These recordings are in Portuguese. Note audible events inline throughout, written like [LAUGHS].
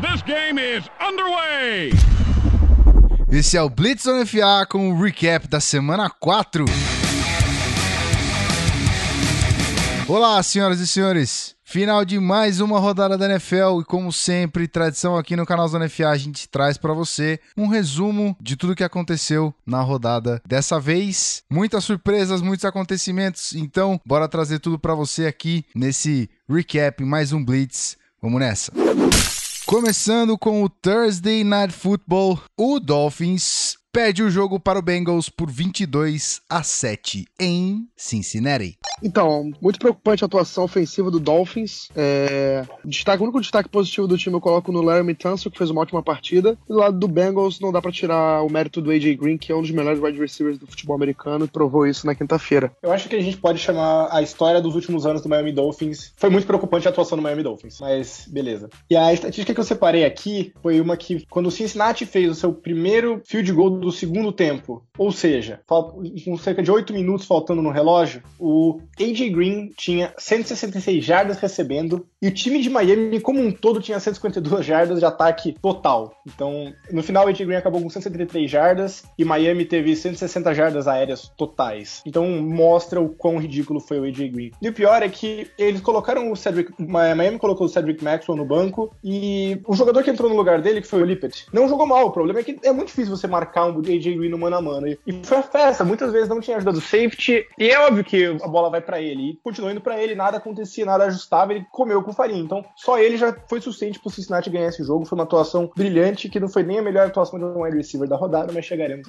This game is underway! Esse é o Blitz on FA com o recap da semana 4. Olá, senhoras e senhores. Final de mais uma rodada da NFL e como sempre, tradição aqui no canal Zona FA, a gente traz para você um resumo de tudo que aconteceu na rodada. Dessa vez, muitas surpresas, muitos acontecimentos, então bora trazer tudo para você aqui nesse recap, mais um Blitz. Vamos nessa. Começando com o Thursday Night Football, o Dolphins perde o jogo para o Bengals por 22 a 7 em Cincinnati. Então, muito preocupante a atuação ofensiva do Dolphins. É... Destaque, o único destaque positivo do time eu coloco no Larry Tunsil, que fez uma ótima partida. E do lado do Bengals, não dá para tirar o mérito do AJ Green, que é um dos melhores wide receivers do futebol americano e provou isso na quinta-feira. Eu acho que a gente pode chamar a história dos últimos anos do Miami Dolphins. Foi muito preocupante a atuação do Miami Dolphins, mas beleza. E a estatística que eu separei aqui foi uma que, quando o Cincinnati fez o seu primeiro field goal do segundo tempo, ou seja, com cerca de 8 minutos faltando no relógio, o AJ Green tinha 166 jardas recebendo e o time de Miami, como um todo, tinha 152 jardas de ataque total. Então, no final, o AJ Green acabou com 173 jardas e Miami teve 160 jardas aéreas totais. Então, mostra o quão ridículo foi o AJ Green. E o pior é que eles colocaram o Cedric. Miami colocou o Cedric Maxwell no banco e o jogador que entrou no lugar dele, que foi o Lippett, não jogou mal. O problema é que é muito difícil você marcar um AJ Green no mano a mano. E foi a festa. Muitas vezes não tinha ajuda do safety. E é óbvio que a bola vai para ele. E continuou indo para ele, nada acontecia, nada ajustava. Ele comeu com farinha. Então, só ele já foi suficiente pro Cincinnati ganhar esse jogo. Foi uma atuação brilhante, que não foi nem a melhor atuação de um wide receiver da rodada, mas chegaremos.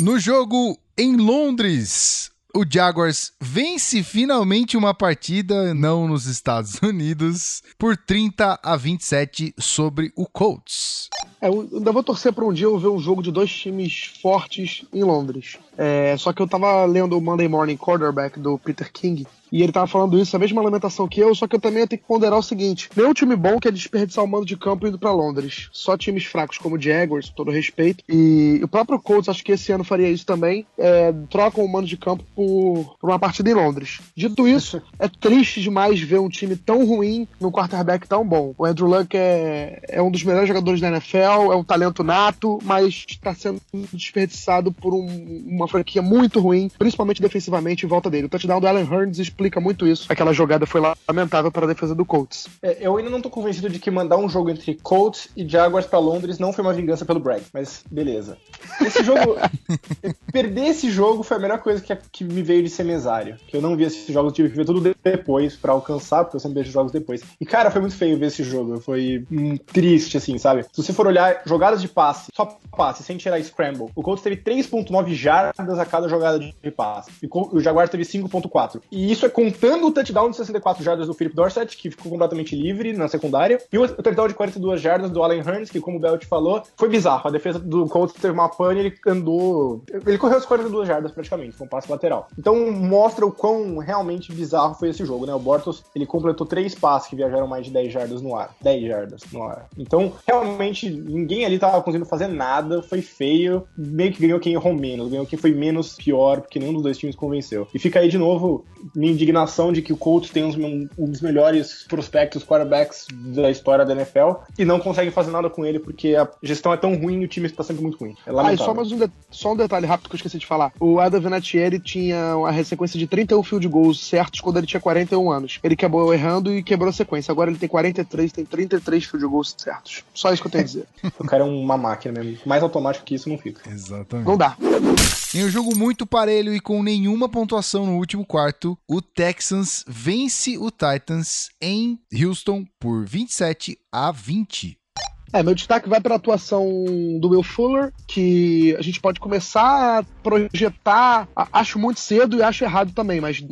No jogo em Londres, o Jaguars vence finalmente uma partida, não nos Estados [LAUGHS] Unidos, por 30 a 27 sobre o Colts. É, eu ainda vou torcer para um dia eu ver um jogo de dois times fortes em Londres. É, só que eu tava lendo o Monday Morning Quarterback do Peter King e ele tava falando isso, a mesma lamentação que eu, só que eu também tenho que ponderar o seguinte: nenhum time bom quer desperdiçar o mando de campo indo para Londres. Só times fracos como o Jaguars, com todo respeito. E o próprio Colts, acho que esse ano faria isso também, é, trocam o mando de campo por, por, uma partida em Londres. Dito isso, é triste demais ver um time tão ruim num quarterback tão bom. O Andrew Luck é, é um dos melhores jogadores da NFL, é um talento nato, mas está sendo desperdiçado por um, uma franquia muito ruim, principalmente defensivamente em volta dele. O touchdown do Allen Hurns explica muito isso. Aquela jogada foi lamentável para a defesa do Colts. É, eu ainda não tô convencido de que mandar um jogo entre Colts e Jaguars para Londres não foi uma vingança pelo Bragg, mas beleza. Esse jogo. [LAUGHS] perder esse jogo foi a melhor coisa que, que me veio de ser mesário. Que eu não vi esses jogos, tive que ver tudo depois para alcançar, porque eu sempre vejo jogos depois. E cara, foi muito feio ver esse jogo. Foi hum, triste, assim, sabe? Se você for olhar jogadas de passe, só passe, sem tirar scramble, o Colts teve 3,9 jardas a cada jogada de passe. E o Jaguars teve 5,4. E isso é contando o touchdown de 64 jardas do Philip Dorsett, que ficou completamente livre na secundária, e o touchdown de 42 jardas do Allen Hurns, que, como o Belt falou, foi bizarro. A defesa do Colts teve uma pane ele andou. Ele correu as 42 jardas praticamente, com um passe lateral. Então mostra o quão realmente bizarro foi esse jogo, né? O Bortles ele completou três passes que viajaram mais de 10 jardas no ar. 10 jardas no ar. Então, realmente, ninguém ali tava conseguindo fazer nada, foi feio. Meio que ganhou quem errou menos, ganhou quem foi menos pior, porque nenhum dos dois times convenceu. E fica aí de novo minha indignação de que o Colts tem um, um dos melhores prospectos quarterbacks da história da NFL e não consegue fazer nada com ele porque a gestão é tão ruim e o time está sempre muito ruim. É ah, e só, mais um só um detalhe rápido que eu esqueci de falar. O Adam Vinatieri tinha uma sequência de 31 field goals certos quando ele tinha 41 anos. Ele acabou errando e quebrou a sequência. Agora ele tem 43, tem 33 field goals certos. Só isso que eu tenho a dizer. [LAUGHS] o cara é uma máquina mesmo. Mais automático que isso não fica. Exatamente. Não dá. Em um jogo muito parelho e com nenhuma pontuação no último quarto, o Texans vence o Titans em Houston por 27 a 20. É, meu destaque vai para a atuação do Will Fuller, que a gente pode começar a projetar, acho muito cedo e acho errado também, mas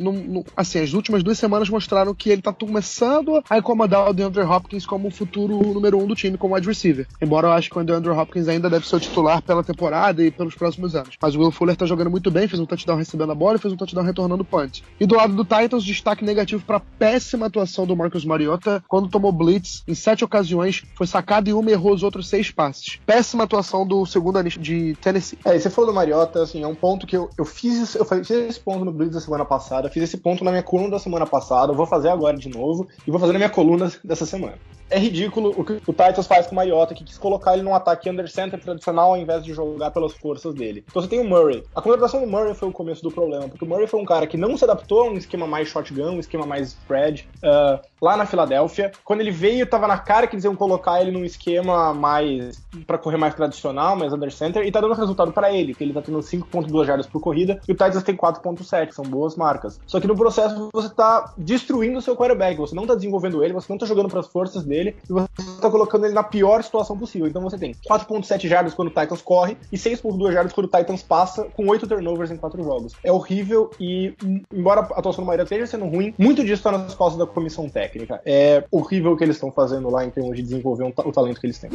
assim, as últimas duas semanas mostraram que ele está começando a incomodar o DeAndre Hopkins como o futuro número um do time, como wide receiver. Embora eu acho que o DeAndre Hopkins ainda deve ser o titular pela temporada e pelos próximos anos. Mas o Will Fuller está jogando muito bem, fez um touchdown recebendo a bola e fez um touchdown retornando o punch. E do lado do Titans, destaque negativo para péssima atuação do Marcus Mariota, quando tomou blitz em sete ocasiões, foi sacado em uma errou os outros seis passes. Péssima atuação do segundo anista de Tennessee. É, você falou do Mariota, assim, é um ponto que eu, eu fiz, eu fiz esse ponto no Blitz da semana passada, fiz esse ponto na minha coluna da semana passada, vou fazer agora de novo e vou fazer na minha coluna dessa semana é ridículo o que o Titans faz com o Mariota, que quis colocar ele num ataque under center tradicional ao invés de jogar pelas forças dele. Então você tem o Murray. A contratação do Murray foi o começo do problema, porque o Murray foi um cara que não se adaptou a um esquema mais shotgun, um esquema mais spread, uh, lá na Filadélfia. Quando ele veio, tava na cara que eles iam colocar ele num esquema mais para correr mais tradicional, mais under center, e tá dando resultado para ele, que ele tá tendo 5.2 jardas por corrida, e o Titans tem 4.7, são boas marcas. Só que no processo você tá destruindo o seu quarterback, você não tá desenvolvendo ele, você não tá jogando para as forças dele, dele e você tá colocando ele na pior situação possível. Então você tem 4.7 jardas quando o Titans corre e 6.2 jardas quando o Titans passa com 8 turnovers em 4 jogos. É horrível e, embora a atuação do Maria esteja sendo ruim, muito disso está nas costas da comissão técnica. É horrível o que eles estão fazendo lá em termos de desenvolver um, o talento que eles têm.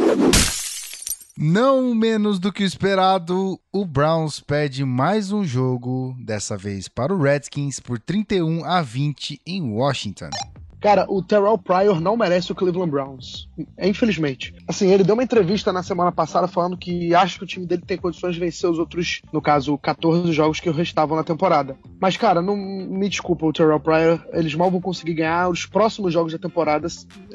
Não menos do que o esperado, o Browns pede mais um jogo, dessa vez para o Redskins, por 31 a 20 em Washington. Cara, o Terrell Pryor não merece o Cleveland Browns. Infelizmente. Assim, ele deu uma entrevista na semana passada falando que acha que o time dele tem condições de vencer os outros, no caso, 14 jogos que restavam na temporada. Mas, cara, não me desculpa o Terrell Pryor, eles mal vão conseguir ganhar os próximos jogos da temporada.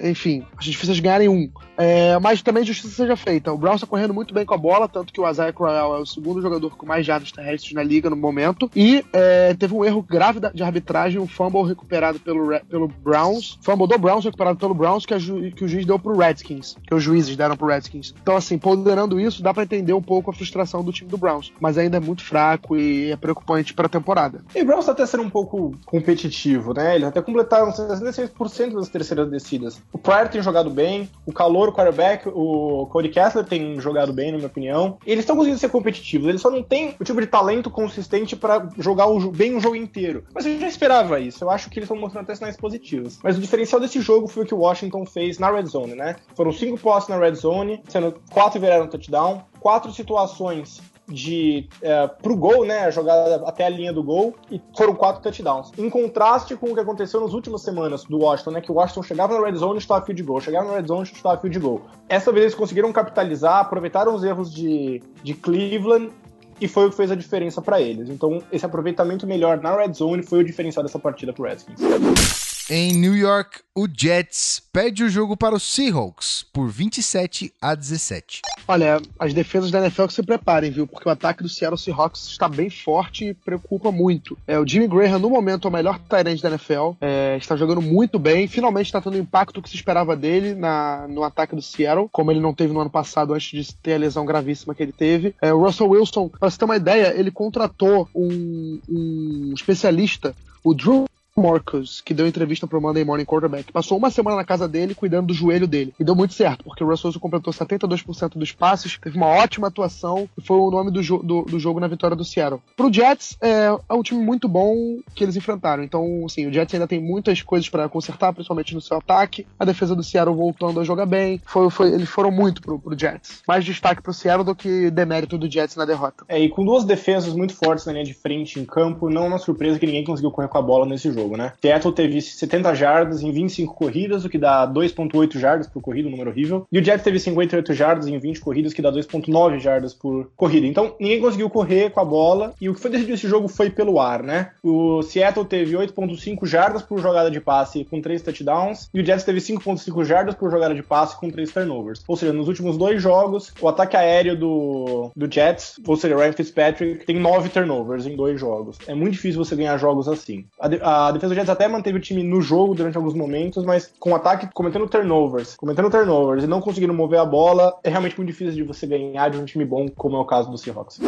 Enfim, acho difícil de ganharem um. É, mas também justiça seja feita. O Browns tá correndo muito bem com a bola, tanto que o Isaiah Crowell é o segundo jogador com mais jardas terrestres na liga no momento. E é, teve um erro grave de arbitragem, um fumble recuperado pelo, pelo Browns Browns, fumble do Browns recuperado pelo Browns que, que o juiz deu pro Redskins, que os juízes deram pro Redskins. Então, assim, ponderando isso, dá para entender um pouco a frustração do time do Browns, mas ainda é muito fraco e é preocupante para a temporada. E o Browns tá até sendo um pouco competitivo, né? Eles até completaram 66% das terceiras descidas. O Pryor tem jogado bem, o Calor, o quarterback, o Cody Kessler tem jogado bem, na minha opinião. Eles estão conseguindo ser competitivos, eles só não têm o tipo de talento consistente para jogar o, bem o jogo inteiro. Mas eu já esperava isso, eu acho que eles estão mostrando até sinais positivos. Mas o diferencial desse jogo foi o que o Washington fez na red zone, né? Foram cinco postes na red zone, sendo quatro viraram touchdown, quatro situações de é, pro gol, né, jogada até a linha do gol, e foram quatro touchdowns. Em contraste com o que aconteceu nas últimas semanas do Washington, né, que o Washington chegava na red zone e chutava field goal, chegava na red zone e chutava field goal. Essa vez eles conseguiram capitalizar, aproveitaram os erros de, de Cleveland e foi o que fez a diferença para eles. Então, esse aproveitamento melhor na red zone foi o diferencial dessa partida pro Redskins. Em New York, o Jets perde o jogo para os Seahawks por 27 a 17. Olha, as defesas da NFL que se preparem, viu? Porque o ataque do Seattle Seahawks está bem forte e preocupa muito. É, o Jimmy Graham, no momento, é o melhor Tyrant da NFL. É, está jogando muito bem. Finalmente está tendo o impacto que se esperava dele na, no ataque do Seattle, como ele não teve no ano passado, antes de ter a lesão gravíssima que ele teve. É, o Russell Wilson, para você ter uma ideia, ele contratou um, um especialista, o Drew Marcus, que deu entrevista pro Monday Morning Quarterback, passou uma semana na casa dele cuidando do joelho dele. E deu muito certo, porque o Russell completou 72% dos passes, teve uma ótima atuação e foi o nome do, jo do, do, jogo na vitória do Seattle. Pro Jets, é, é, um time muito bom que eles enfrentaram. Então, assim, o Jets ainda tem muitas coisas para consertar, principalmente no seu ataque. A defesa do Seattle voltando a jogar bem. Foi, foi, eles foram muito pro, pro Jets. Mais destaque pro Seattle do que demérito do Jets na derrota. É, e com duas defesas muito fortes na linha de frente em campo, não é uma surpresa que ninguém conseguiu correr com a bola nesse jogo jogo, né? Seattle teve 70 jardas em 25 corridas, o que dá 2.8 jardas por corrida, um número horrível. E o Jets teve 58 jardas em 20 corridas, que dá 2.9 jardas por corrida. Então, ninguém conseguiu correr com a bola, e o que foi decidido esse jogo foi pelo ar, né? O Seattle teve 8.5 jardas por jogada de passe com 3 touchdowns, e o Jets teve 5.5 jardas por jogada de passe com 3 turnovers. Ou seja, nos últimos dois jogos, o ataque aéreo do, do Jets, ou seja, Ryan Fitzpatrick, tem 9 turnovers em dois jogos. É muito difícil você ganhar jogos assim. A, a defesa do Jets até manteve o time no jogo durante alguns momentos, mas com o ataque cometendo turnovers, cometendo turnovers e não conseguindo mover a bola, é realmente muito difícil de você ganhar de um time bom, como é o caso do Seahawks.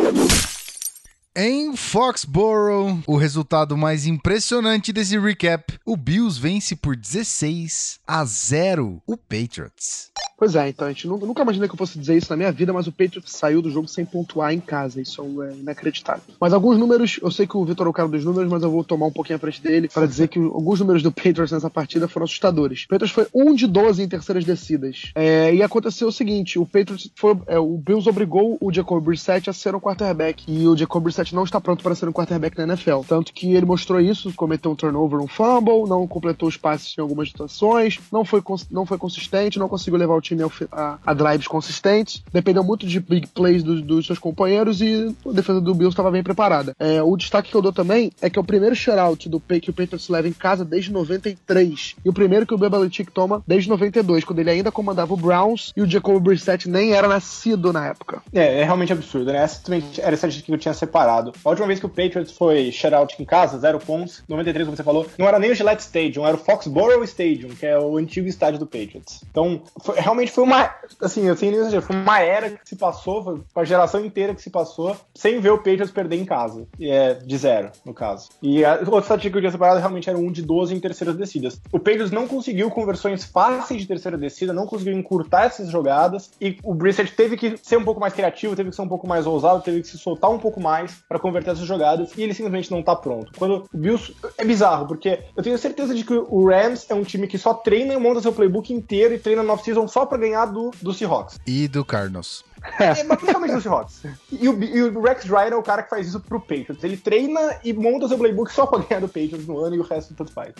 Em Foxborough, o resultado mais impressionante desse recap, o Bills vence por 16 a 0 o Patriots. Pois é, então a gente nunca, nunca imaginei que eu fosse dizer isso na minha vida, mas o Patriots saiu do jogo sem pontuar em casa. Isso é inacreditável. Mas alguns números, eu sei que o Vitor é o cara dos números, mas eu vou tomar um pouquinho à frente dele para dizer que alguns números do Patriots nessa partida foram assustadores. O Patriots foi 1 de 12 em terceiras descidas. É, e aconteceu o seguinte: o Patriots foi. É, o Bills obrigou o Jacob Brissett a ser um quarterback. E o Jacob Brissett não está pronto para ser um quarterback na NFL. Tanto que ele mostrou isso, cometeu um turnover, um fumble, não completou os passes em algumas situações, não foi, não foi consistente, não conseguiu levar o time time a, a drives consistentes, dependeu muito de big plays dos, dos seus companheiros e a defesa do Bills estava bem preparada. É, o destaque que eu dou também é que é o primeiro shutout do que o Patriots leva em casa desde 93 e o primeiro que o Belichick toma desde 92, quando ele ainda comandava o Browns e o Jacoby Brissett nem era nascido na época. É, é realmente absurdo, né? Essa também era a estatística que eu tinha separado. A última vez que o Patriots foi shutout em casa, zero pontos, 93, como você falou, não era nem o Gillette Stadium, era o Foxborough Stadium, que é o antigo estádio do Patriots. Então, foi, realmente foi uma, assim, eu tenho nem foi uma era que se passou, foi uma geração inteira que se passou sem ver o Patriots perder em casa. E é de zero, no caso. E a outra estatística que eu tinha separado realmente era um de 12 em terceiras descidas. O Patriots não conseguiu conversões fáceis de terceira descida, não conseguiu encurtar essas jogadas, e o Brissett teve que ser um pouco mais criativo, teve que ser um pouco mais ousado, teve que se soltar um pouco mais para converter essas jogadas, e ele simplesmente não tá pronto. Quando o Bills. É bizarro, porque eu tenho certeza de que o Rams é um time que só treina e monta seu playbook inteiro e treina no off-season só pra ganhar do, do Seahawks. E do Cardinals. É, mas principalmente do Seahawks. E o, e o Rex Ryan é o cara que faz isso pro Patriots. Ele treina e monta seu playbook só pra ganhar do Patriots no ano e o resto tanto faz.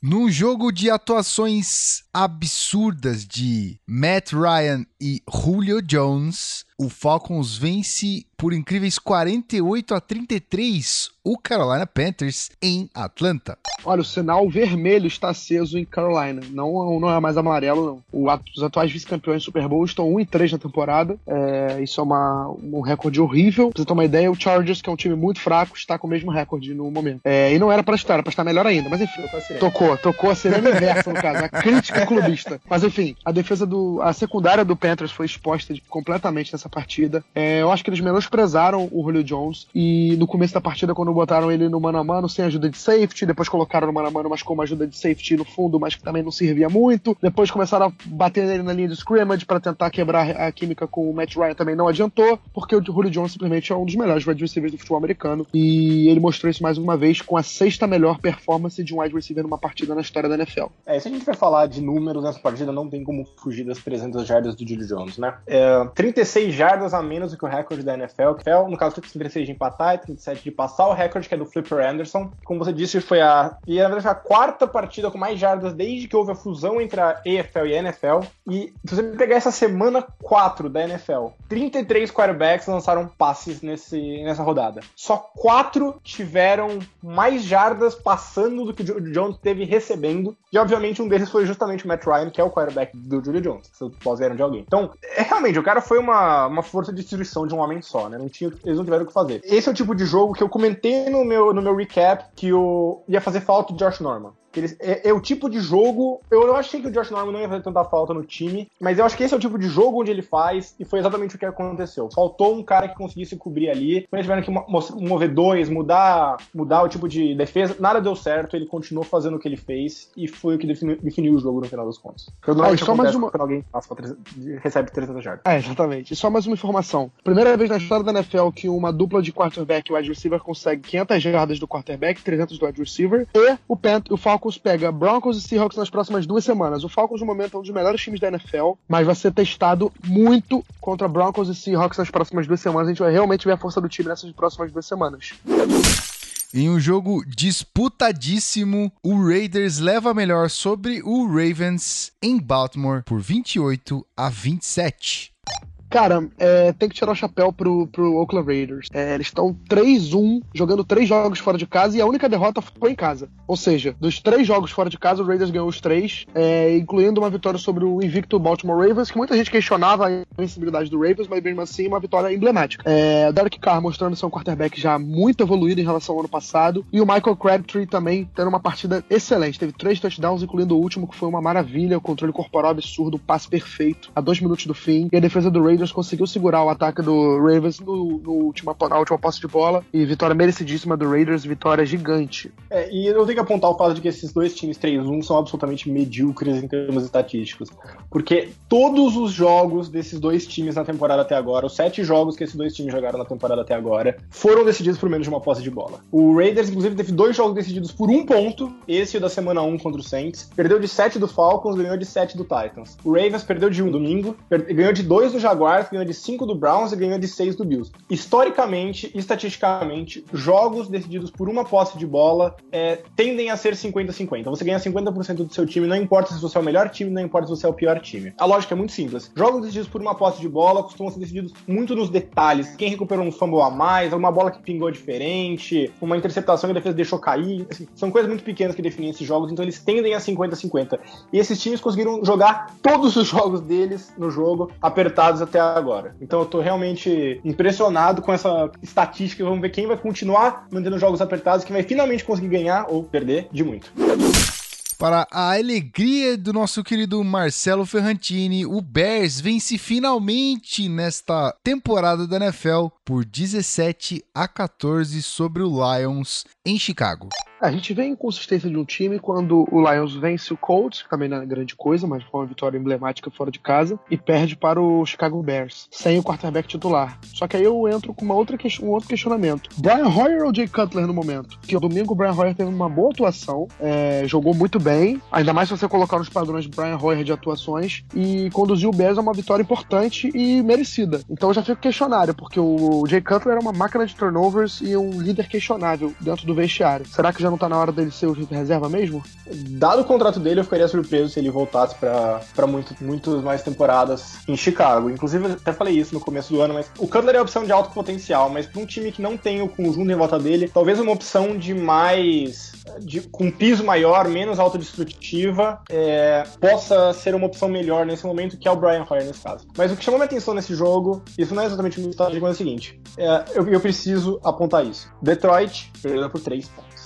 Num jogo de atuações absurdas de Matt Ryan e Julio Jones, o Falcons vence por incríveis 48 a 33 o Carolina Panthers em Atlanta. Olha, o sinal vermelho está aceso em Carolina. Não, não é mais amarelo, não. O, os atuais vice-campeões do Super Bowl estão 1 e 3 na temporada. É, isso é uma, um recorde horrível. Pra você ter uma ideia, o Chargers, que é um time muito fraco, está com o mesmo recorde no momento. É, e não era para estar, era para estar melhor ainda. Mas enfim, tocou, tocou a sirene inversa, no caso. A crítica clubista. Mas enfim, a defesa do. A secundária do Panthers foi exposta completamente nessa partida. É, eu acho que eles menosprezaram o Julio Jones. E no começo da partida, quando botaram ele no mano a mano, sem ajuda de safety, depois colocaram no mano a mano, mas com uma ajuda de safety no fundo, mas que também não servia muito. Depois começaram a bater nele na linha de scrimmage para tentar quebrar a química com o Matt Ryan, também não adiantou, porque o Julio Jones simplesmente é um dos melhores wide receivers do futebol americano. E ele mostrou isso mais uma vez com a sexta melhor performance de um wide receiver numa partida na história da NFL. É, se a gente vai falar de números nessa partida, não tem como fugir das 300 jardas do Julio Jones, né? É, 36 jardas a menos do que o recorde da NFL, que é, no caso, 36 de empatar e 37 de passar o recorde, que é do Flipper Anderson. Como você disse, foi a. E na verdade foi a quarta partida com mais jardas desde que houve a fusão entre a EFL e a NFL. E se você pegar essa semana 4 da NFL, 33 quarterbacks lançaram passes nesse, nessa rodada. Só quatro tiveram mais jardas passando do que o Jones teve recebendo. E obviamente um deles foi justamente o Matt Ryan, que é o quarterback do Julio Jones, se vieram de alguém. Então, é, realmente, o cara foi uma, uma força de destruição de um homem só, né? Não tinha, eles não tiveram o que fazer. Esse é o tipo de jogo que eu comentei no meu, no meu recap que o, ia fazer falta o Josh Norman. Eles, é, é, o tipo de jogo. Eu não achei que o Josh Norman não ia fazer tanta falta no time, mas eu acho que esse é o tipo de jogo onde ele faz, e foi exatamente o que aconteceu. Faltou um cara que conseguisse cobrir ali. Quando eles tiveram que mover dois, mudar, mudar o tipo de defesa, nada deu certo. Ele continuou fazendo o que ele fez, e foi o que definiu, definiu o jogo no final dos contos. Ah, só mais uma... quando alguém passa recebe 300 jardas. É, exatamente. E só mais uma informação. Primeira vez na história da NFL que uma dupla de quarterback e wide receiver consegue 500 jardas do quarterback, 300 do wide receiver, e o, Pant o Falcons pega Broncos e Seahawks nas próximas duas semanas. O Falcons, no momento, é um dos melhores times da NFL, mas vai ser testado muito contra Broncos e Seahawks nas próximas duas semanas. A gente vai realmente ver a força do time nessas próximas duas semanas. Em um jogo disputadíssimo, o Raiders leva melhor sobre o Ravens em Baltimore por 28 a 27. Cara, é, tem que tirar o chapéu pro, pro Oakland Raiders. É, eles estão 3-1, jogando três jogos fora de casa e a única derrota foi em casa. Ou seja, dos três jogos fora de casa, o Raiders ganhou os três, é, incluindo uma vitória sobre o invicto Baltimore Ravens, que muita gente questionava a invencibilidade do Ravens, mas mesmo assim uma vitória emblemática. É, Derek Carr mostrando ser um quarterback já muito evoluído em relação ao ano passado, e o Michael Crabtree também tendo uma partida excelente. Teve três touchdowns, incluindo o último, que foi uma maravilha, o controle corporal absurdo, o passe perfeito, a dois minutos do fim, e a defesa do Raiders Raiders conseguiu segurar o ataque do Ravens no, no última, na última posse de bola. E vitória merecidíssima do Raiders, vitória gigante. É, e eu tenho que apontar o fato de que esses dois times 3-1 são absolutamente medíocres em termos estatísticos. Porque todos os jogos desses dois times na temporada até agora, os sete jogos que esses dois times jogaram na temporada até agora, foram decididos por menos de uma posse de bola. O Raiders, inclusive, teve dois jogos decididos por um ponto, esse da semana 1 contra o Saints. Perdeu de 7 do Falcons, ganhou de 7 do Titans. O Ravens perdeu de 1 domingo, ganhou de 2 do Jaguars Jaguars, ganhou de 5 do Browns e ganhou de 6 do Bills. Historicamente, estatisticamente, jogos decididos por uma posse de bola é, tendem a ser 50-50. Você ganha 50% do seu time, não importa se você é o melhor time, não importa se você é o pior time. A lógica é muito simples. Jogos decididos por uma posse de bola costumam ser decididos muito nos detalhes. Quem recuperou um fumble a mais, uma bola que pingou diferente, uma interceptação que a defesa deixou cair. Assim, são coisas muito pequenas que definem esses jogos, então eles tendem a 50-50. E esses times conseguiram jogar todos os jogos deles no jogo apertados até agora. Então eu tô realmente impressionado com essa estatística. Vamos ver quem vai continuar mantendo jogos apertados, quem vai finalmente conseguir ganhar ou perder de muito. Para a alegria do nosso querido Marcelo Ferrantini, o Bears vence finalmente nesta temporada da NFL por 17 a 14 sobre o Lions em Chicago. A gente vê a inconsistência de um time quando o Lions vence o Colts, que também não é grande coisa, mas foi uma vitória emblemática fora de casa, e perde para o Chicago Bears, sem o quarterback titular. Só que aí eu entro com uma outra um outro questionamento. Brian Hoyer ou Jay Cutler no momento? Que domingo o Brian Hoyer teve uma boa atuação, é, jogou muito bem, ainda mais se você colocar nos padrões de Brian Hoyer de atuações, e conduziu o Bears a uma vitória importante e merecida. Então eu já fico questionário, porque o Jay Cutler era uma máquina de turnovers e um líder questionável dentro do vestiário. Será que já não tá na hora dele ser o reserva mesmo? Dado o contrato dele, eu ficaria surpreso se ele voltasse para muito, muito mais temporadas em Chicago. Inclusive, eu até falei isso no começo do ano, mas o Cutler é opção de alto potencial, mas para um time que não tem o conjunto em volta dele, talvez uma opção de mais. De, com piso maior, menos autodestrutiva, é, possa ser uma opção melhor nesse momento, que é o Brian Hoyer nesse caso. Mas o que chamou minha atenção nesse jogo, isso não é exatamente uma história, mas é o seguinte: é, eu, eu preciso apontar isso. Detroit perdeu por 3 pontos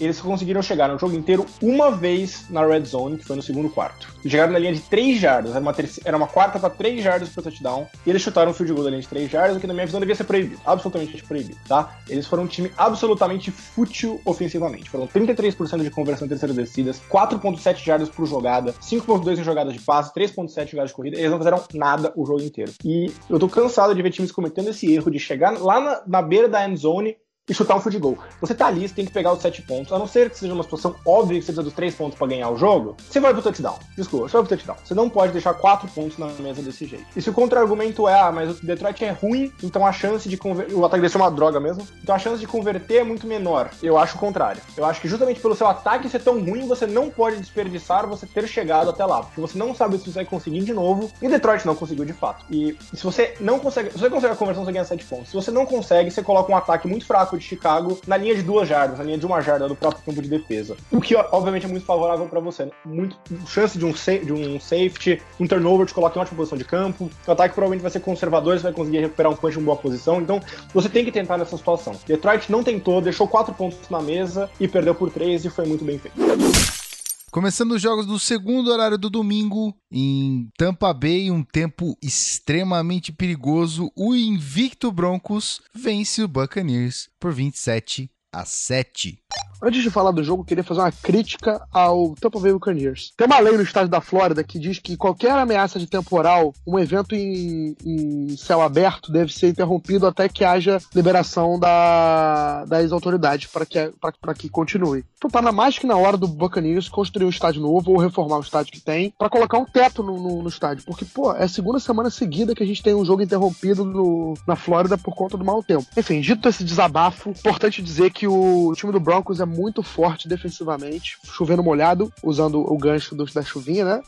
eles conseguiram chegar no jogo inteiro uma vez na red zone, que foi no segundo quarto. Chegaram na linha de 3 jardas, era uma, era uma quarta para 3 jardas pro touchdown, e eles chutaram um field goal da linha de 3 jardas, o que na minha visão devia ser proibido, absolutamente proibido, tá? Eles foram um time absolutamente fútil ofensivamente. Foram 33% de conversão em terceiras descidas, 4.7 jardas por jogada, 5.2 em jogadas de passe, 3.7 jogadas de corrida, eles não fizeram nada o jogo inteiro. E eu tô cansado de ver times cometendo esse erro de chegar lá na, na beira da end zone e chutar um goal. Você tá ali, você tem que pegar os sete pontos, a não ser que seja uma situação óbvia que você precisa dos três pontos para ganhar o jogo, você vai pro touchdown. Desculpa, você vai pro touchdown. Você não pode deixar quatro pontos na mesa desse jeito. E se o contra-argumento é, ah, mas o Detroit é ruim, então a chance de converter. O ataque desse é uma droga mesmo, então a chance de converter é muito menor. Eu acho o contrário. Eu acho que justamente pelo seu ataque ser tão ruim, você não pode desperdiçar você ter chegado até lá, porque você não sabe se você vai conseguir de novo, e Detroit não conseguiu de fato. E se você não consegue. Se você consegue a conversão, você ganha sete pontos. Se você não consegue, você coloca um ataque muito fraco de Chicago na linha de duas jardas, na linha de uma jarda do próprio campo de defesa. O que, obviamente, é muito favorável para você. Né? Muito chance de um, de um safety, um turnover te coloca em ótima posição de campo. O ataque provavelmente vai ser conservador, você vai conseguir recuperar um punch em boa posição. Então, você tem que tentar nessa situação. Detroit não tentou, deixou quatro pontos na mesa e perdeu por três e foi muito bem feito. Começando os jogos do segundo horário do domingo, em Tampa Bay, um tempo extremamente perigoso, o invicto Broncos vence o Buccaneers por 27 a 7. Antes de falar do jogo, queria fazer uma crítica ao Tampa Bay Buccaneers. Tem uma lei no estado da Flórida que diz que qualquer ameaça de temporal, um evento em, em céu aberto, deve ser interrompido até que haja liberação da, das autoridades para que, que continue. Então tá na mais que na hora do Buccaneers construir um estádio novo ou reformar o estádio que tem para colocar um teto no, no, no, estádio. Porque, pô, é a segunda semana seguida que a gente tem um jogo interrompido no, na Flórida por conta do mau tempo. Enfim, dito esse desabafo, importante dizer que o time do Broncos é muito forte defensivamente, chovendo molhado, usando o gancho do, da chuvinha, né?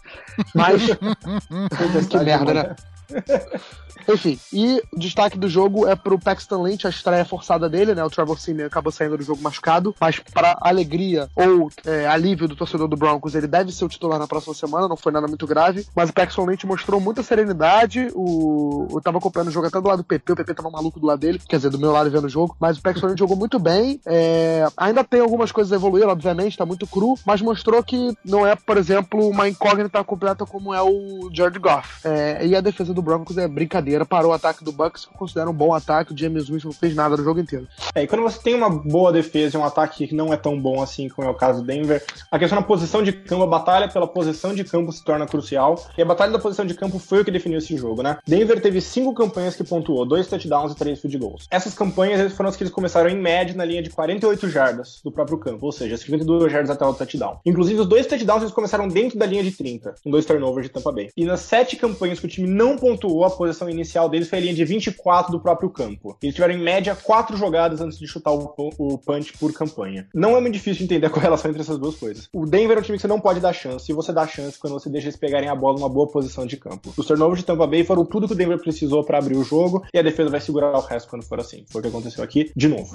Mas. [LAUGHS] que merda, né? [LAUGHS] Enfim, e o destaque do jogo é pro Paxton Lynch, a estreia forçada dele, né? O Trevor Simeon acabou saindo do jogo machucado, mas para alegria ou é, alívio do torcedor do Broncos, ele deve ser o titular na próxima semana, não foi nada muito grave, mas o Paxton Lynch mostrou muita serenidade, o... eu tava acompanhando o jogo até do lado do PP, o PP tava maluco do lado dele, quer dizer, do meu lado vendo o jogo, mas o Paxton Lynch jogou muito bem, é... ainda tem algumas coisas a evoluir, obviamente, tá muito cru, mas mostrou que não é, por exemplo, uma incógnita completa como é o George Goff. É... E a defesa do Broncos é brincadeira parou o ataque do Bucks, que eu considero um bom ataque. O James Winston não fez nada no jogo inteiro. É, e quando você tem uma boa defesa e um ataque que não é tão bom assim, como é o caso do Denver, a questão da posição de campo, a batalha pela posição de campo se torna crucial. E a batalha da posição de campo foi o que definiu esse jogo, né? Denver teve cinco campanhas que pontuou, dois touchdowns e três field goals. Essas campanhas foram as que eles começaram em média na linha de 48 jardas do próprio campo, ou seja, 52 jardas até o touchdown. Inclusive, os dois touchdowns eles começaram dentro da linha de 30, com dois turnovers de Tampa Bay. E nas sete campanhas que o time não pontuou pontuou a posição inicial deles foi a linha de 24 do próprio campo. Eles tiveram em média quatro jogadas antes de chutar o, punch por campanha. Não é muito difícil de entender a correlação entre essas duas coisas. O Denver é um time que você não pode dar chance, e você dá chance quando você deixa eles pegarem a bola numa boa posição de campo. Os turnovers de Tampa Bay foram tudo que o Denver precisou para abrir o jogo, e a defesa vai segurar o resto quando for assim. Foi o que aconteceu aqui, de novo.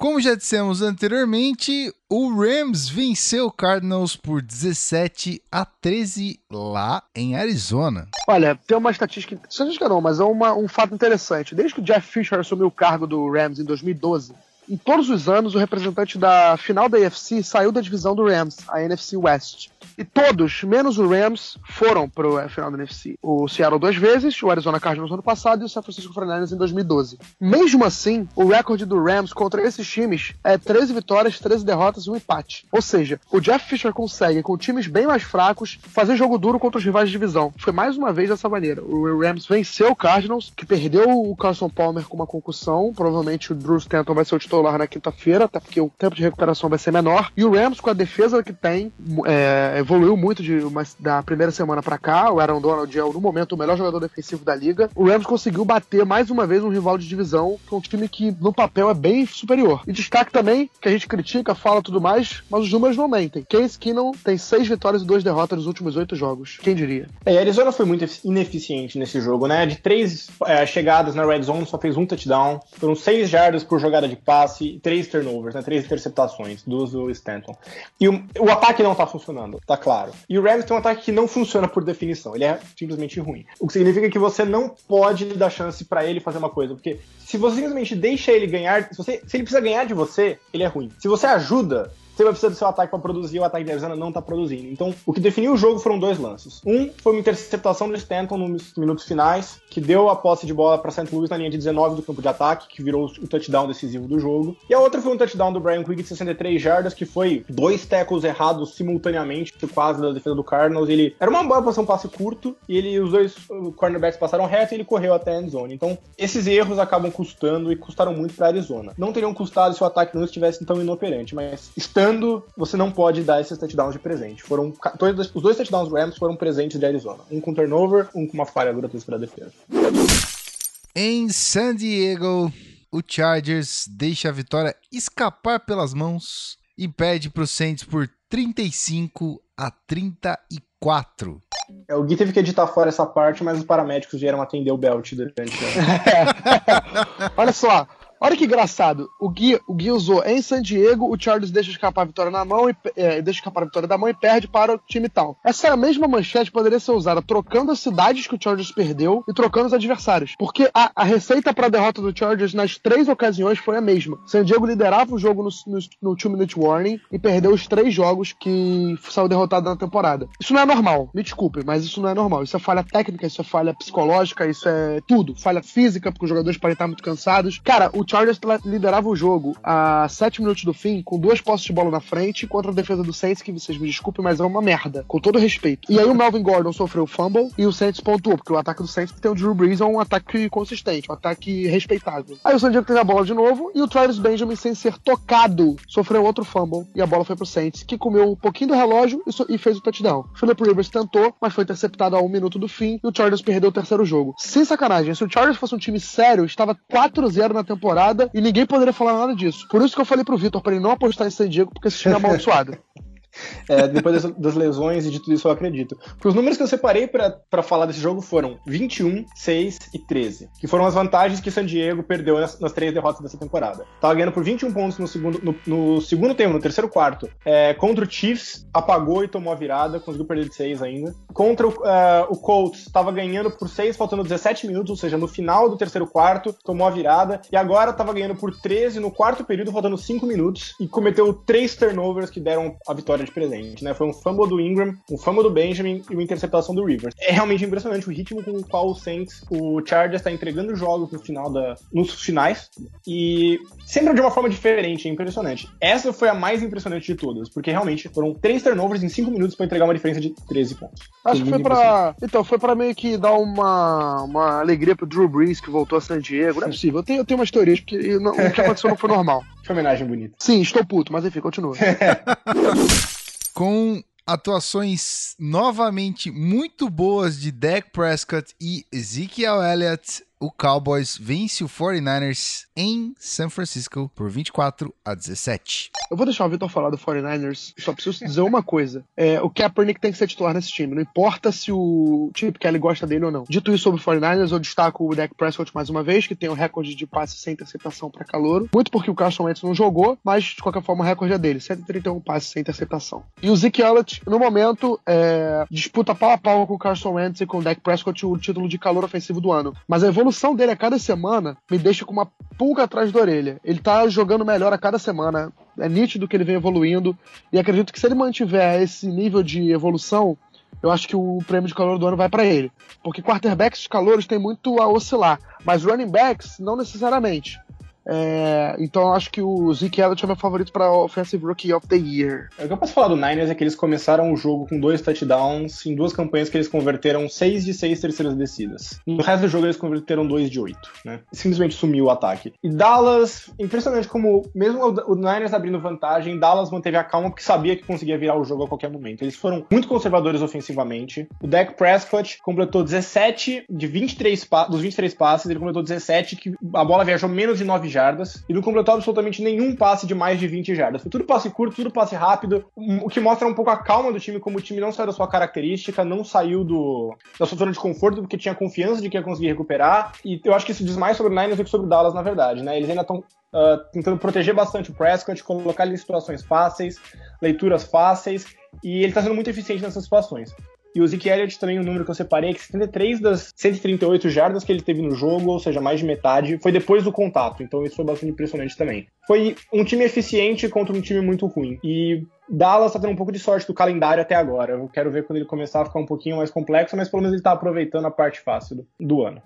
Como já dissemos anteriormente, o Rams venceu o Cardinals por 17 a 13 lá em Arizona. Olha, tem uma estatística, estatística não, mas é uma, um fato interessante. Desde que o Jeff Fisher assumiu o cargo do Rams em 2012, em todos os anos o representante da final da AFC saiu da divisão do Rams, a NFC West. E todos, menos o Rams, foram para a final da NFC. O Seattle duas vezes, o Arizona Cardinals no ano passado e o San Francisco 49ers em 2012. Mesmo assim, o recorde do Rams contra esses times é 13 vitórias, 13 derrotas e um empate. Ou seja, o Jeff Fisher consegue, com times bem mais fracos, fazer jogo duro contra os rivais de divisão. Foi mais uma vez dessa maneira. O Rams venceu o Cardinals, que perdeu o Carson Palmer com uma concussão. Provavelmente o Drew Stanton vai ser o titular na quinta-feira, até porque o tempo de recuperação vai ser menor. E o Rams, com a defesa que tem, é, evoluiu muito de uma, da primeira semana para cá. O Aaron Donald é, no momento, o melhor jogador defensivo da liga. O Rams conseguiu bater mais uma vez um rival de divisão, com um time que, no papel, é bem superior. E destaque também, que a gente critica, fala tudo mais, mas os números não mentem. Case Keenum tem seis vitórias e duas derrotas nos últimos oito jogos. Quem diria? É, a Arizona foi muito ineficiente nesse jogo, né? De três é, chegadas na red zone, só fez um touchdown. Foram seis jardas por jogada de passe e três turnovers, né? Três interceptações, duas do Stanton. E o, o ataque não tá funcionando, tá claro. E o Rams tem um ataque que não funciona por definição, ele é simplesmente ruim. O que significa que você não pode dar chance para ele fazer uma coisa, porque se você simplesmente deixa ele ganhar, se, você, se ele precisa ganhar de você, ele é ruim. Se você ajuda, você vai precisar do seu ataque para produzir, o ataque de Arizona não tá produzindo. Então, o que definiu o jogo foram dois lances. Um foi uma interceptação do Stanton nos minutos finais, que deu a posse de bola para St. Louis na linha de 19 do campo de ataque, que virou o touchdown decisivo do jogo. E a outra foi um touchdown do Brian Quick de 63 jardas, que foi dois tackles errados simultaneamente, quase da defesa do Cardinals. Ele era uma boa posição passe curto, e ele os dois cornerbacks passaram reto e ele correu até a end zone. Então, esses erros acabam custando e custaram muito para Arizona. Não teriam custado se o ataque não estivesse tão inoperante, mas estando você não pode dar esses touchdowns de presente. Foram todos, os dois touchdowns do Rams foram presentes de Arizona. Um com turnover, um com uma falha gratuita para a defesa. Em San Diego, o Chargers deixa a vitória escapar pelas mãos e perde para o Saints por 35 a 34. É, o Gui teve que editar fora essa parte, mas os paramédicos vieram atender o Belt durante. [LAUGHS] [LAUGHS] Olha só, Olha que engraçado. O Gui, o Gui usou em San Diego, o Charles deixa escapar a vitória na mão e é, deixa escapar a vitória da mão e perde para o time tal. Essa mesma manchete poderia ser usada trocando as cidades que o Chargers perdeu e trocando os adversários. Porque a, a receita para a derrota do Chargers nas três ocasiões foi a mesma. San Diego liderava o jogo no, no, no Two Minute Warning e perdeu os três jogos que saiu derrotado na temporada. Isso não é normal. Me desculpe, mas isso não é normal. Isso é falha técnica, isso é falha psicológica, isso é tudo. Falha física, porque os jogadores podem estar muito cansados. Cara, o Chargers liderava o jogo a 7 minutos do fim, com duas posses de bola na frente, contra a defesa do Saints, que vocês me desculpem, mas é uma merda, com todo respeito. E aí o Melvin Gordon sofreu fumble e o Saints pontuou, porque o ataque do Saints tem o Drew Brees é um ataque consistente, um ataque respeitável. Aí o San Diego teve a bola de novo e o Travis Benjamin, sem ser tocado, sofreu outro fumble e a bola foi pro Saints, que comeu um pouquinho do relógio e, so e fez o touchdown. Philip Rivers tentou, mas foi interceptado a um minuto do fim e o Chargers perdeu o terceiro jogo. Sem sacanagem, se o Chargers fosse um time sério, estava 4-0 na temporada e ninguém poderia falar nada disso. Por isso que eu falei pro Vitor para ele não apostar em San Diego, porque esse time é [LAUGHS] amaldiçoado. É, depois das, das, lesões e de tudo isso eu acredito. Porque os números que eu separei para falar desse jogo foram 21, 6 e 13, que foram as vantagens que San Diego perdeu nas, nas três derrotas dessa temporada. Tava ganhando por 21 pontos no segundo, no, no segundo tempo, no terceiro quarto. É, contra o Chiefs, apagou e tomou a virada, conseguiu perder de 6 ainda. Contra o, uh, o Colts, estava ganhando por 6, faltando 17 minutos, ou seja, no final do terceiro quarto, tomou a virada. E agora estava ganhando por 13 no quarto período, faltando 5 minutos, e cometeu três turnovers que deram a vitória de presente, né? Foi um fumble do Ingram, um fumble do Benjamin e uma interceptação do Rivers. É realmente impressionante o ritmo com o qual o Saints, o Chargers está entregando jogos no final da, nos finais e sempre de uma forma diferente, é impressionante. Essa foi a mais impressionante de todas, porque realmente foram três turnovers em cinco minutos para entregar uma diferença de 13 pontos. Acho que foi para então foi para meio que dar uma, uma alegria pro Drew Brees que voltou a San Diego. Não é possível. Eu tenho, eu tenho umas teorias porque não, o que aconteceu não foi normal. [LAUGHS] Que homenagem bonita. Sim, estou puto, mas enfim, continua. [LAUGHS] Com atuações novamente muito boas de Dak Prescott e Ezekiel Elliott o Cowboys vence o 49ers em San Francisco por 24 a 17. Eu vou deixar o Vitor falar do 49ers, só preciso dizer uma coisa. É, o Kaepernick tem que ser titular nesse time, não importa se o Chip Kelly gosta dele ou não. Dito isso sobre o 49ers, eu destaco o Dak Prescott mais uma vez, que tem o recorde de passe sem interceptação para calouro. Muito porque o Carson Wentz não jogou, mas de qualquer forma o recorde é dele, 131 passes sem interceptação. E o Zeke Elliott, no momento, é, disputa pau a pau com o Carson Wentz e com o Dak Prescott o título de calor ofensivo do ano. Mas a evolução evolução dele a cada semana me deixa com uma pulga atrás da orelha. Ele tá jogando melhor a cada semana. É nítido que ele vem evoluindo. E acredito que se ele mantiver esse nível de evolução, eu acho que o prêmio de calor do ano vai para ele. Porque quarterbacks de calores tem muito a oscilar. Mas running backs, não necessariamente. É, então eu acho que o Zeke Elliott é meu favorito para Offensive Rookie of the Year. O que eu posso falar do Niners é que eles começaram o jogo com dois touchdowns em duas campanhas que eles converteram seis de seis terceiras descidas. No resto do jogo eles converteram dois de oito, né? Simplesmente sumiu o ataque. E Dallas, impressionante como, mesmo o Niners abrindo vantagem, Dallas manteve a calma porque sabia que conseguia virar o jogo a qualquer momento. Eles foram muito conservadores ofensivamente. O Dak Prescott completou 17 de 23 dos 23 passes, ele completou 17 que a bola viajou menos de 9 jardas e não completou absolutamente nenhum passe de mais de 20 jardas. Foi tudo passe curto, tudo passe rápido, o que mostra um pouco a calma do time, como o time não saiu da sua característica, não saiu do, da sua zona de conforto, porque tinha confiança de que ia conseguir recuperar. E eu acho que isso diz mais sobre o Niners do que sobre o Dallas, na verdade, né? Eles ainda estão uh, tentando proteger bastante o Prescott, colocar ele em situações fáceis, leituras fáceis, e ele está sendo muito eficiente nessas situações. E o Zeke Elliott também, o um número que eu separei, é que 73 das 138 jardas que ele teve no jogo, ou seja, mais de metade, foi depois do contato. Então isso foi bastante impressionante também. Foi um time eficiente contra um time muito ruim. E Dallas tá tendo um pouco de sorte do calendário até agora. Eu quero ver quando ele começar a ficar um pouquinho mais complexo, mas pelo menos ele tá aproveitando a parte fácil do, do ano.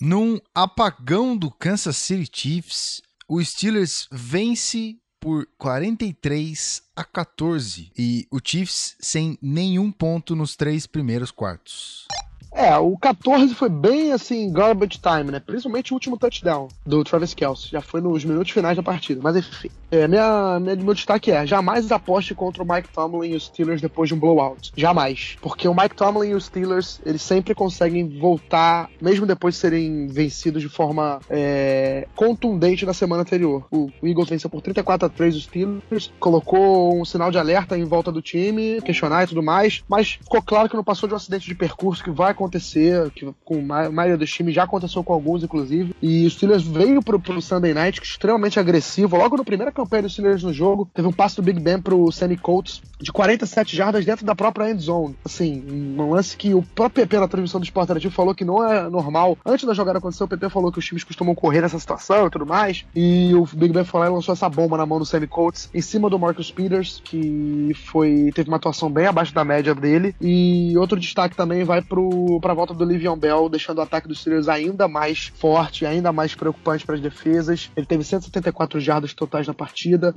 Num apagão do Kansas City Chiefs, o Steelers vence por 43 a 14 e o Chiefs sem nenhum ponto nos três primeiros quartos. É, o 14 foi bem assim, garbage time, né? Principalmente o último touchdown do Travis Kelce. Já foi nos minutos finais da partida. Mas enfim, é, minha, minha, meu destaque é: jamais aposte contra o Mike Tomlin e os Steelers depois de um blowout. Jamais. Porque o Mike Tomlin e os Steelers, eles sempre conseguem voltar, mesmo depois de serem vencidos de forma é, contundente na semana anterior. O, o Eagles venceu por 34 a 3 os Steelers, colocou um sinal de alerta em volta do time, questionar e tudo mais, mas ficou claro que não passou de um acidente de percurso que vai acontecer, que com a maioria dos times já aconteceu com alguns, inclusive. E o Steelers veio pro, pro Sunday Night extremamente agressivo. Logo na primeira campanha dos Steelers no jogo, teve um passe do Big Ben pro Sammy Coates de 47 jardas dentro da própria end zone. Assim, um lance que o próprio PP na transmissão do Esporte Interativo falou que não é normal. Antes da jogada acontecer, o PP falou que os times costumam correr nessa situação e tudo mais. E o Big Ben foi lá e lançou essa bomba na mão do Sammy Coates em cima do Marcus Peters, que foi teve uma atuação bem abaixo da média dele. E outro destaque também vai pro para a volta do Livion Bell, deixando o ataque dos Steelers ainda mais forte, ainda mais preocupante para as defesas. Ele teve 174 jardas totais na partida,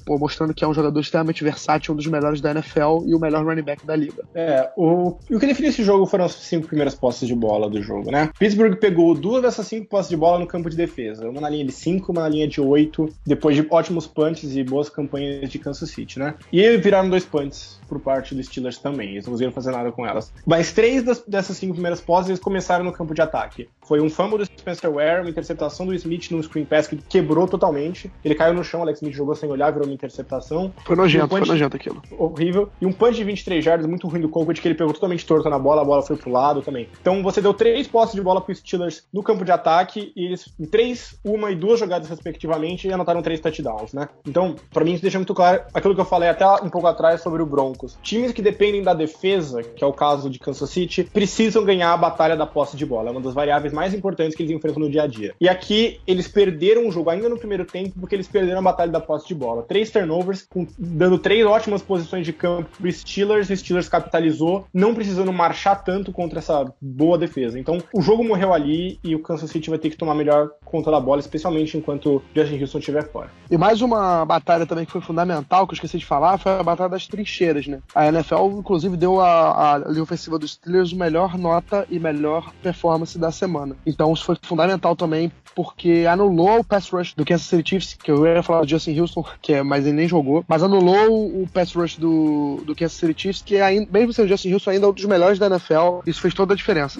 pô, mostrando que é um jogador extremamente versátil, um dos melhores da NFL e o melhor running back da liga. É, o, o que definiu esse jogo foram as cinco primeiras posses de bola do jogo, né? Pittsburgh pegou duas dessas cinco posses de bola no campo de defesa, uma na linha de cinco, uma na linha de oito, depois de ótimos punts e boas campanhas de Kansas City, né? E viraram dois punts por parte dos Steelers também, eles não conseguiram fazer nada com elas. Mas três das, dessas cinco primeiras posses eles começaram no campo de ataque. Foi um fumble do Spencer Ware, uma interceptação do Smith num screen pass que quebrou totalmente. Ele caiu no chão, Alex Smith jogou sem olhar, virou uma interceptação. Foi nojento, um foi nojento aquilo. Horrível. E um punch de 23 jardas muito ruim do Colquitt, que ele pegou totalmente torto na bola, a bola foi pro lado também. Então você deu três posses de bola pro Steelers no campo de ataque, e eles, em três, uma e duas jogadas respectivamente, e anotaram três touchdowns, né? Então, para mim, isso deixa muito claro aquilo que eu falei até um pouco atrás sobre o Broncos. Times que dependem da defesa, que é o caso de Kansas City, precisam ganhar a batalha da posse de bola. É uma das variáveis mais importantes que eles enfrentam no dia a dia. E aqui eles perderam o jogo ainda no primeiro tempo porque eles perderam a batalha da posse de bola. Três turnovers, com, dando três ótimas posições de campo pro Steelers. O Steelers capitalizou, não precisando marchar tanto contra essa boa defesa. Então o jogo morreu ali e o Kansas City vai ter que tomar melhor conta da bola, especialmente enquanto Justin Houston estiver fora. E mais uma batalha também que foi fundamental, que eu esqueci de falar, foi a batalha das trincheiras, né? A NFL, inclusive, deu a, a linha ofensiva dos Steelers melhor nota e melhor performance da semana. Então isso foi fundamental também porque anulou o pass rush do Kansas City Chiefs, que eu ia falar do Justin Houston, [LAUGHS] que é, mas ele nem jogou, mas anulou o pass rush do, do Kansas City Chiefs, que ainda, mesmo sendo o Justin Houston ainda é um dos melhores da NFL, isso fez toda a diferença.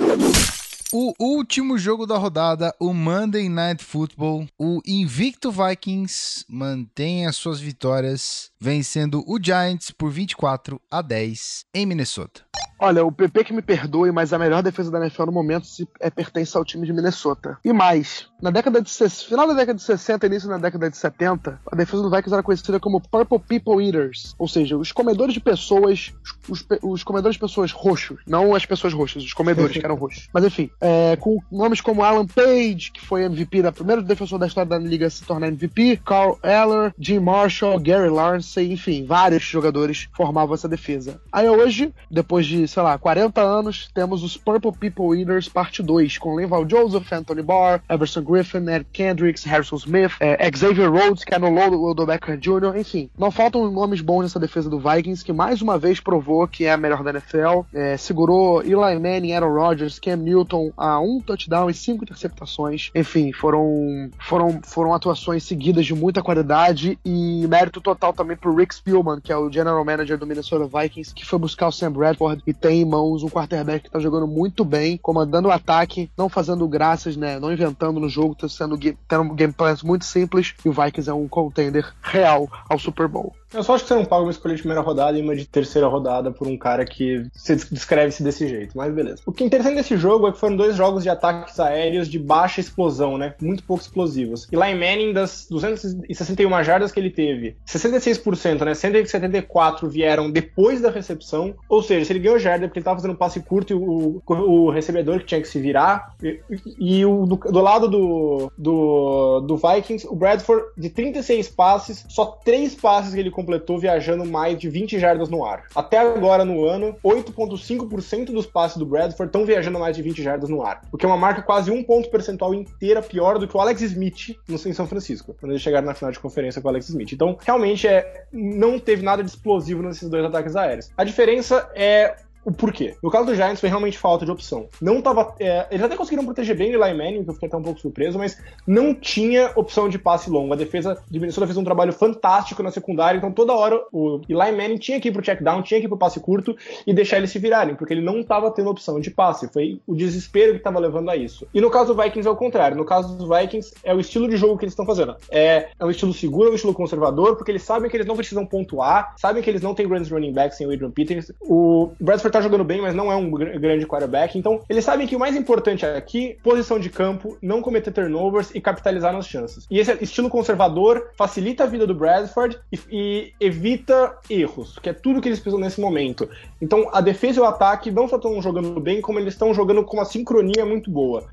O último jogo da rodada, o Monday Night Football, o invicto Vikings mantém as suas vitórias, vencendo o Giants por 24 a 10 em Minnesota. Olha, o PP que me perdoe, mas a melhor defesa da NFL no momento se é, pertence ao time de Minnesota. E mais, na década de final da década de 60 e início da década de 70, a defesa do Vikings era conhecida como Purple People Eaters, ou seja, os comedores de pessoas, os, os comedores de pessoas roxos, não as pessoas roxas, os comedores que eram roxos. Mas enfim, é, com nomes como Alan Page, que foi MVP da primeira defensor da história da liga a se tornar MVP, Carl Eller, Jim Marshall, Gary Lawrence, enfim, vários jogadores formavam essa defesa. Aí hoje, depois de sei lá, 40 anos, temos os Purple People Eaters parte 2, com Leval Joseph, Anthony Barr, Everson Griffin, Ed Kendricks, Harrison Smith, é, Xavier Rhodes, que anulou o Odell Jr., enfim. Não faltam nomes bons nessa defesa do Vikings, que mais uma vez provou que é a melhor da NFL. É, segurou Eli Manning, Aaron Rodgers, Cam Newton a um touchdown e cinco interceptações. Enfim, foram, foram, foram atuações seguidas de muita qualidade e mérito total também pro Rick Spielman, que é o General Manager do Minnesota Vikings, que foi buscar o Sam Bradford e tem em mãos um quarterback que tá jogando muito bem, comandando o ataque, não fazendo graças, né? Não inventando no jogo, tá sendo tendo gameplays muito simples e o Vikings é um contender real ao Super Bowl. Eu só acho que você não paga uma escolha de primeira rodada e uma de terceira rodada por um cara que se descreve-se desse jeito, mas beleza. O que é interessante desse jogo é que foram dois jogos de ataques aéreos de baixa explosão, né? Muito pouco explosivos. E Eli Manning, das 261 jardas que ele teve, 66%, né? 174 vieram depois da recepção, ou seja, se ele ganhou jarda é porque ele tava fazendo um passe curto e o, o recebedor que tinha que se virar. E, e o, do, do, lado do, do, do Vikings, o Bradford, de 36 passes, só 3 passes que ele completou viajando mais de 20 jardas no ar. Até agora no ano, 8,5% dos passes do Bradford estão viajando mais de 20 jardas no ar, o que é uma marca quase um ponto percentual inteira pior do que o Alex Smith no em São Francisco, quando eles chegaram na final de conferência com o Alex Smith. Então, realmente é não teve nada de explosivo nesses dois ataques aéreos. A diferença é o porquê. No caso do Giants foi realmente falta de opção. Não tava. É, eles até conseguiram proteger bem o Eli Manning, que eu fiquei até um pouco surpreso, mas não tinha opção de passe longo. A defesa de Minnesota fez um trabalho fantástico na secundária, então toda hora o Eli Manning tinha que ir pro check down, tinha que ir pro passe curto e deixar eles se virarem, porque ele não estava tendo opção de passe. Foi o desespero que estava levando a isso. E no caso do Vikings é o contrário. No caso dos Vikings, é o estilo de jogo que eles estão fazendo. É, é um estilo seguro, é um estilo conservador, porque eles sabem que eles não precisam pontuar, sabem que eles não têm grandes running backs sem o Adrian Peters. O Bradford tá jogando bem, mas não é um grande quarterback. Então, eles sabem que o mais importante aqui, posição de campo, não cometer turnovers e capitalizar nas chances. E esse estilo conservador facilita a vida do Bradford e, e evita erros, que é tudo que eles precisam nesse momento. Então, a defesa e o ataque não só estão jogando bem, como eles estão jogando com uma sincronia muito boa.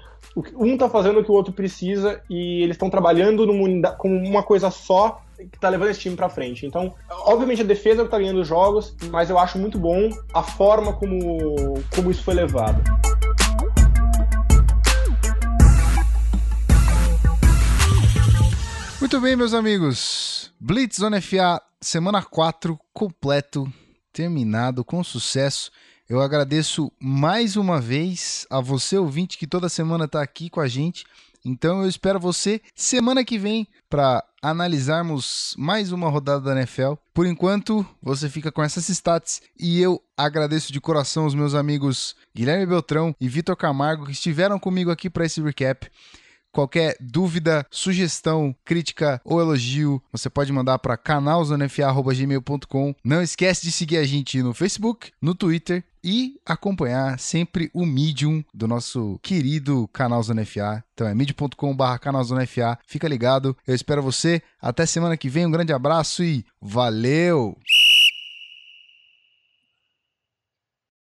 Um tá fazendo o que o outro precisa e eles estão trabalhando numa, como uma coisa só que tá levando esse time para frente. Então, obviamente a defesa que tá ganhando os jogos, mas eu acho muito bom a forma como, como isso foi levado. Muito bem, meus amigos. Blitz Zona FA, semana 4, completo, terminado com sucesso. Eu agradeço mais uma vez a você, ouvinte, que toda semana está aqui com a gente. Então eu espero você semana que vem para analisarmos mais uma rodada da NFL. Por enquanto, você fica com essas stats e eu agradeço de coração os meus amigos Guilherme Beltrão e Vitor Camargo que estiveram comigo aqui para esse recap. Qualquer dúvida, sugestão, crítica ou elogio, você pode mandar para canalzonefa.gmail.com. Não esquece de seguir a gente no Facebook, no Twitter e acompanhar sempre o Medium do nosso querido canal Zona FA. Então é medium.com.br. Fica ligado, eu espero você. Até semana que vem, um grande abraço e valeu!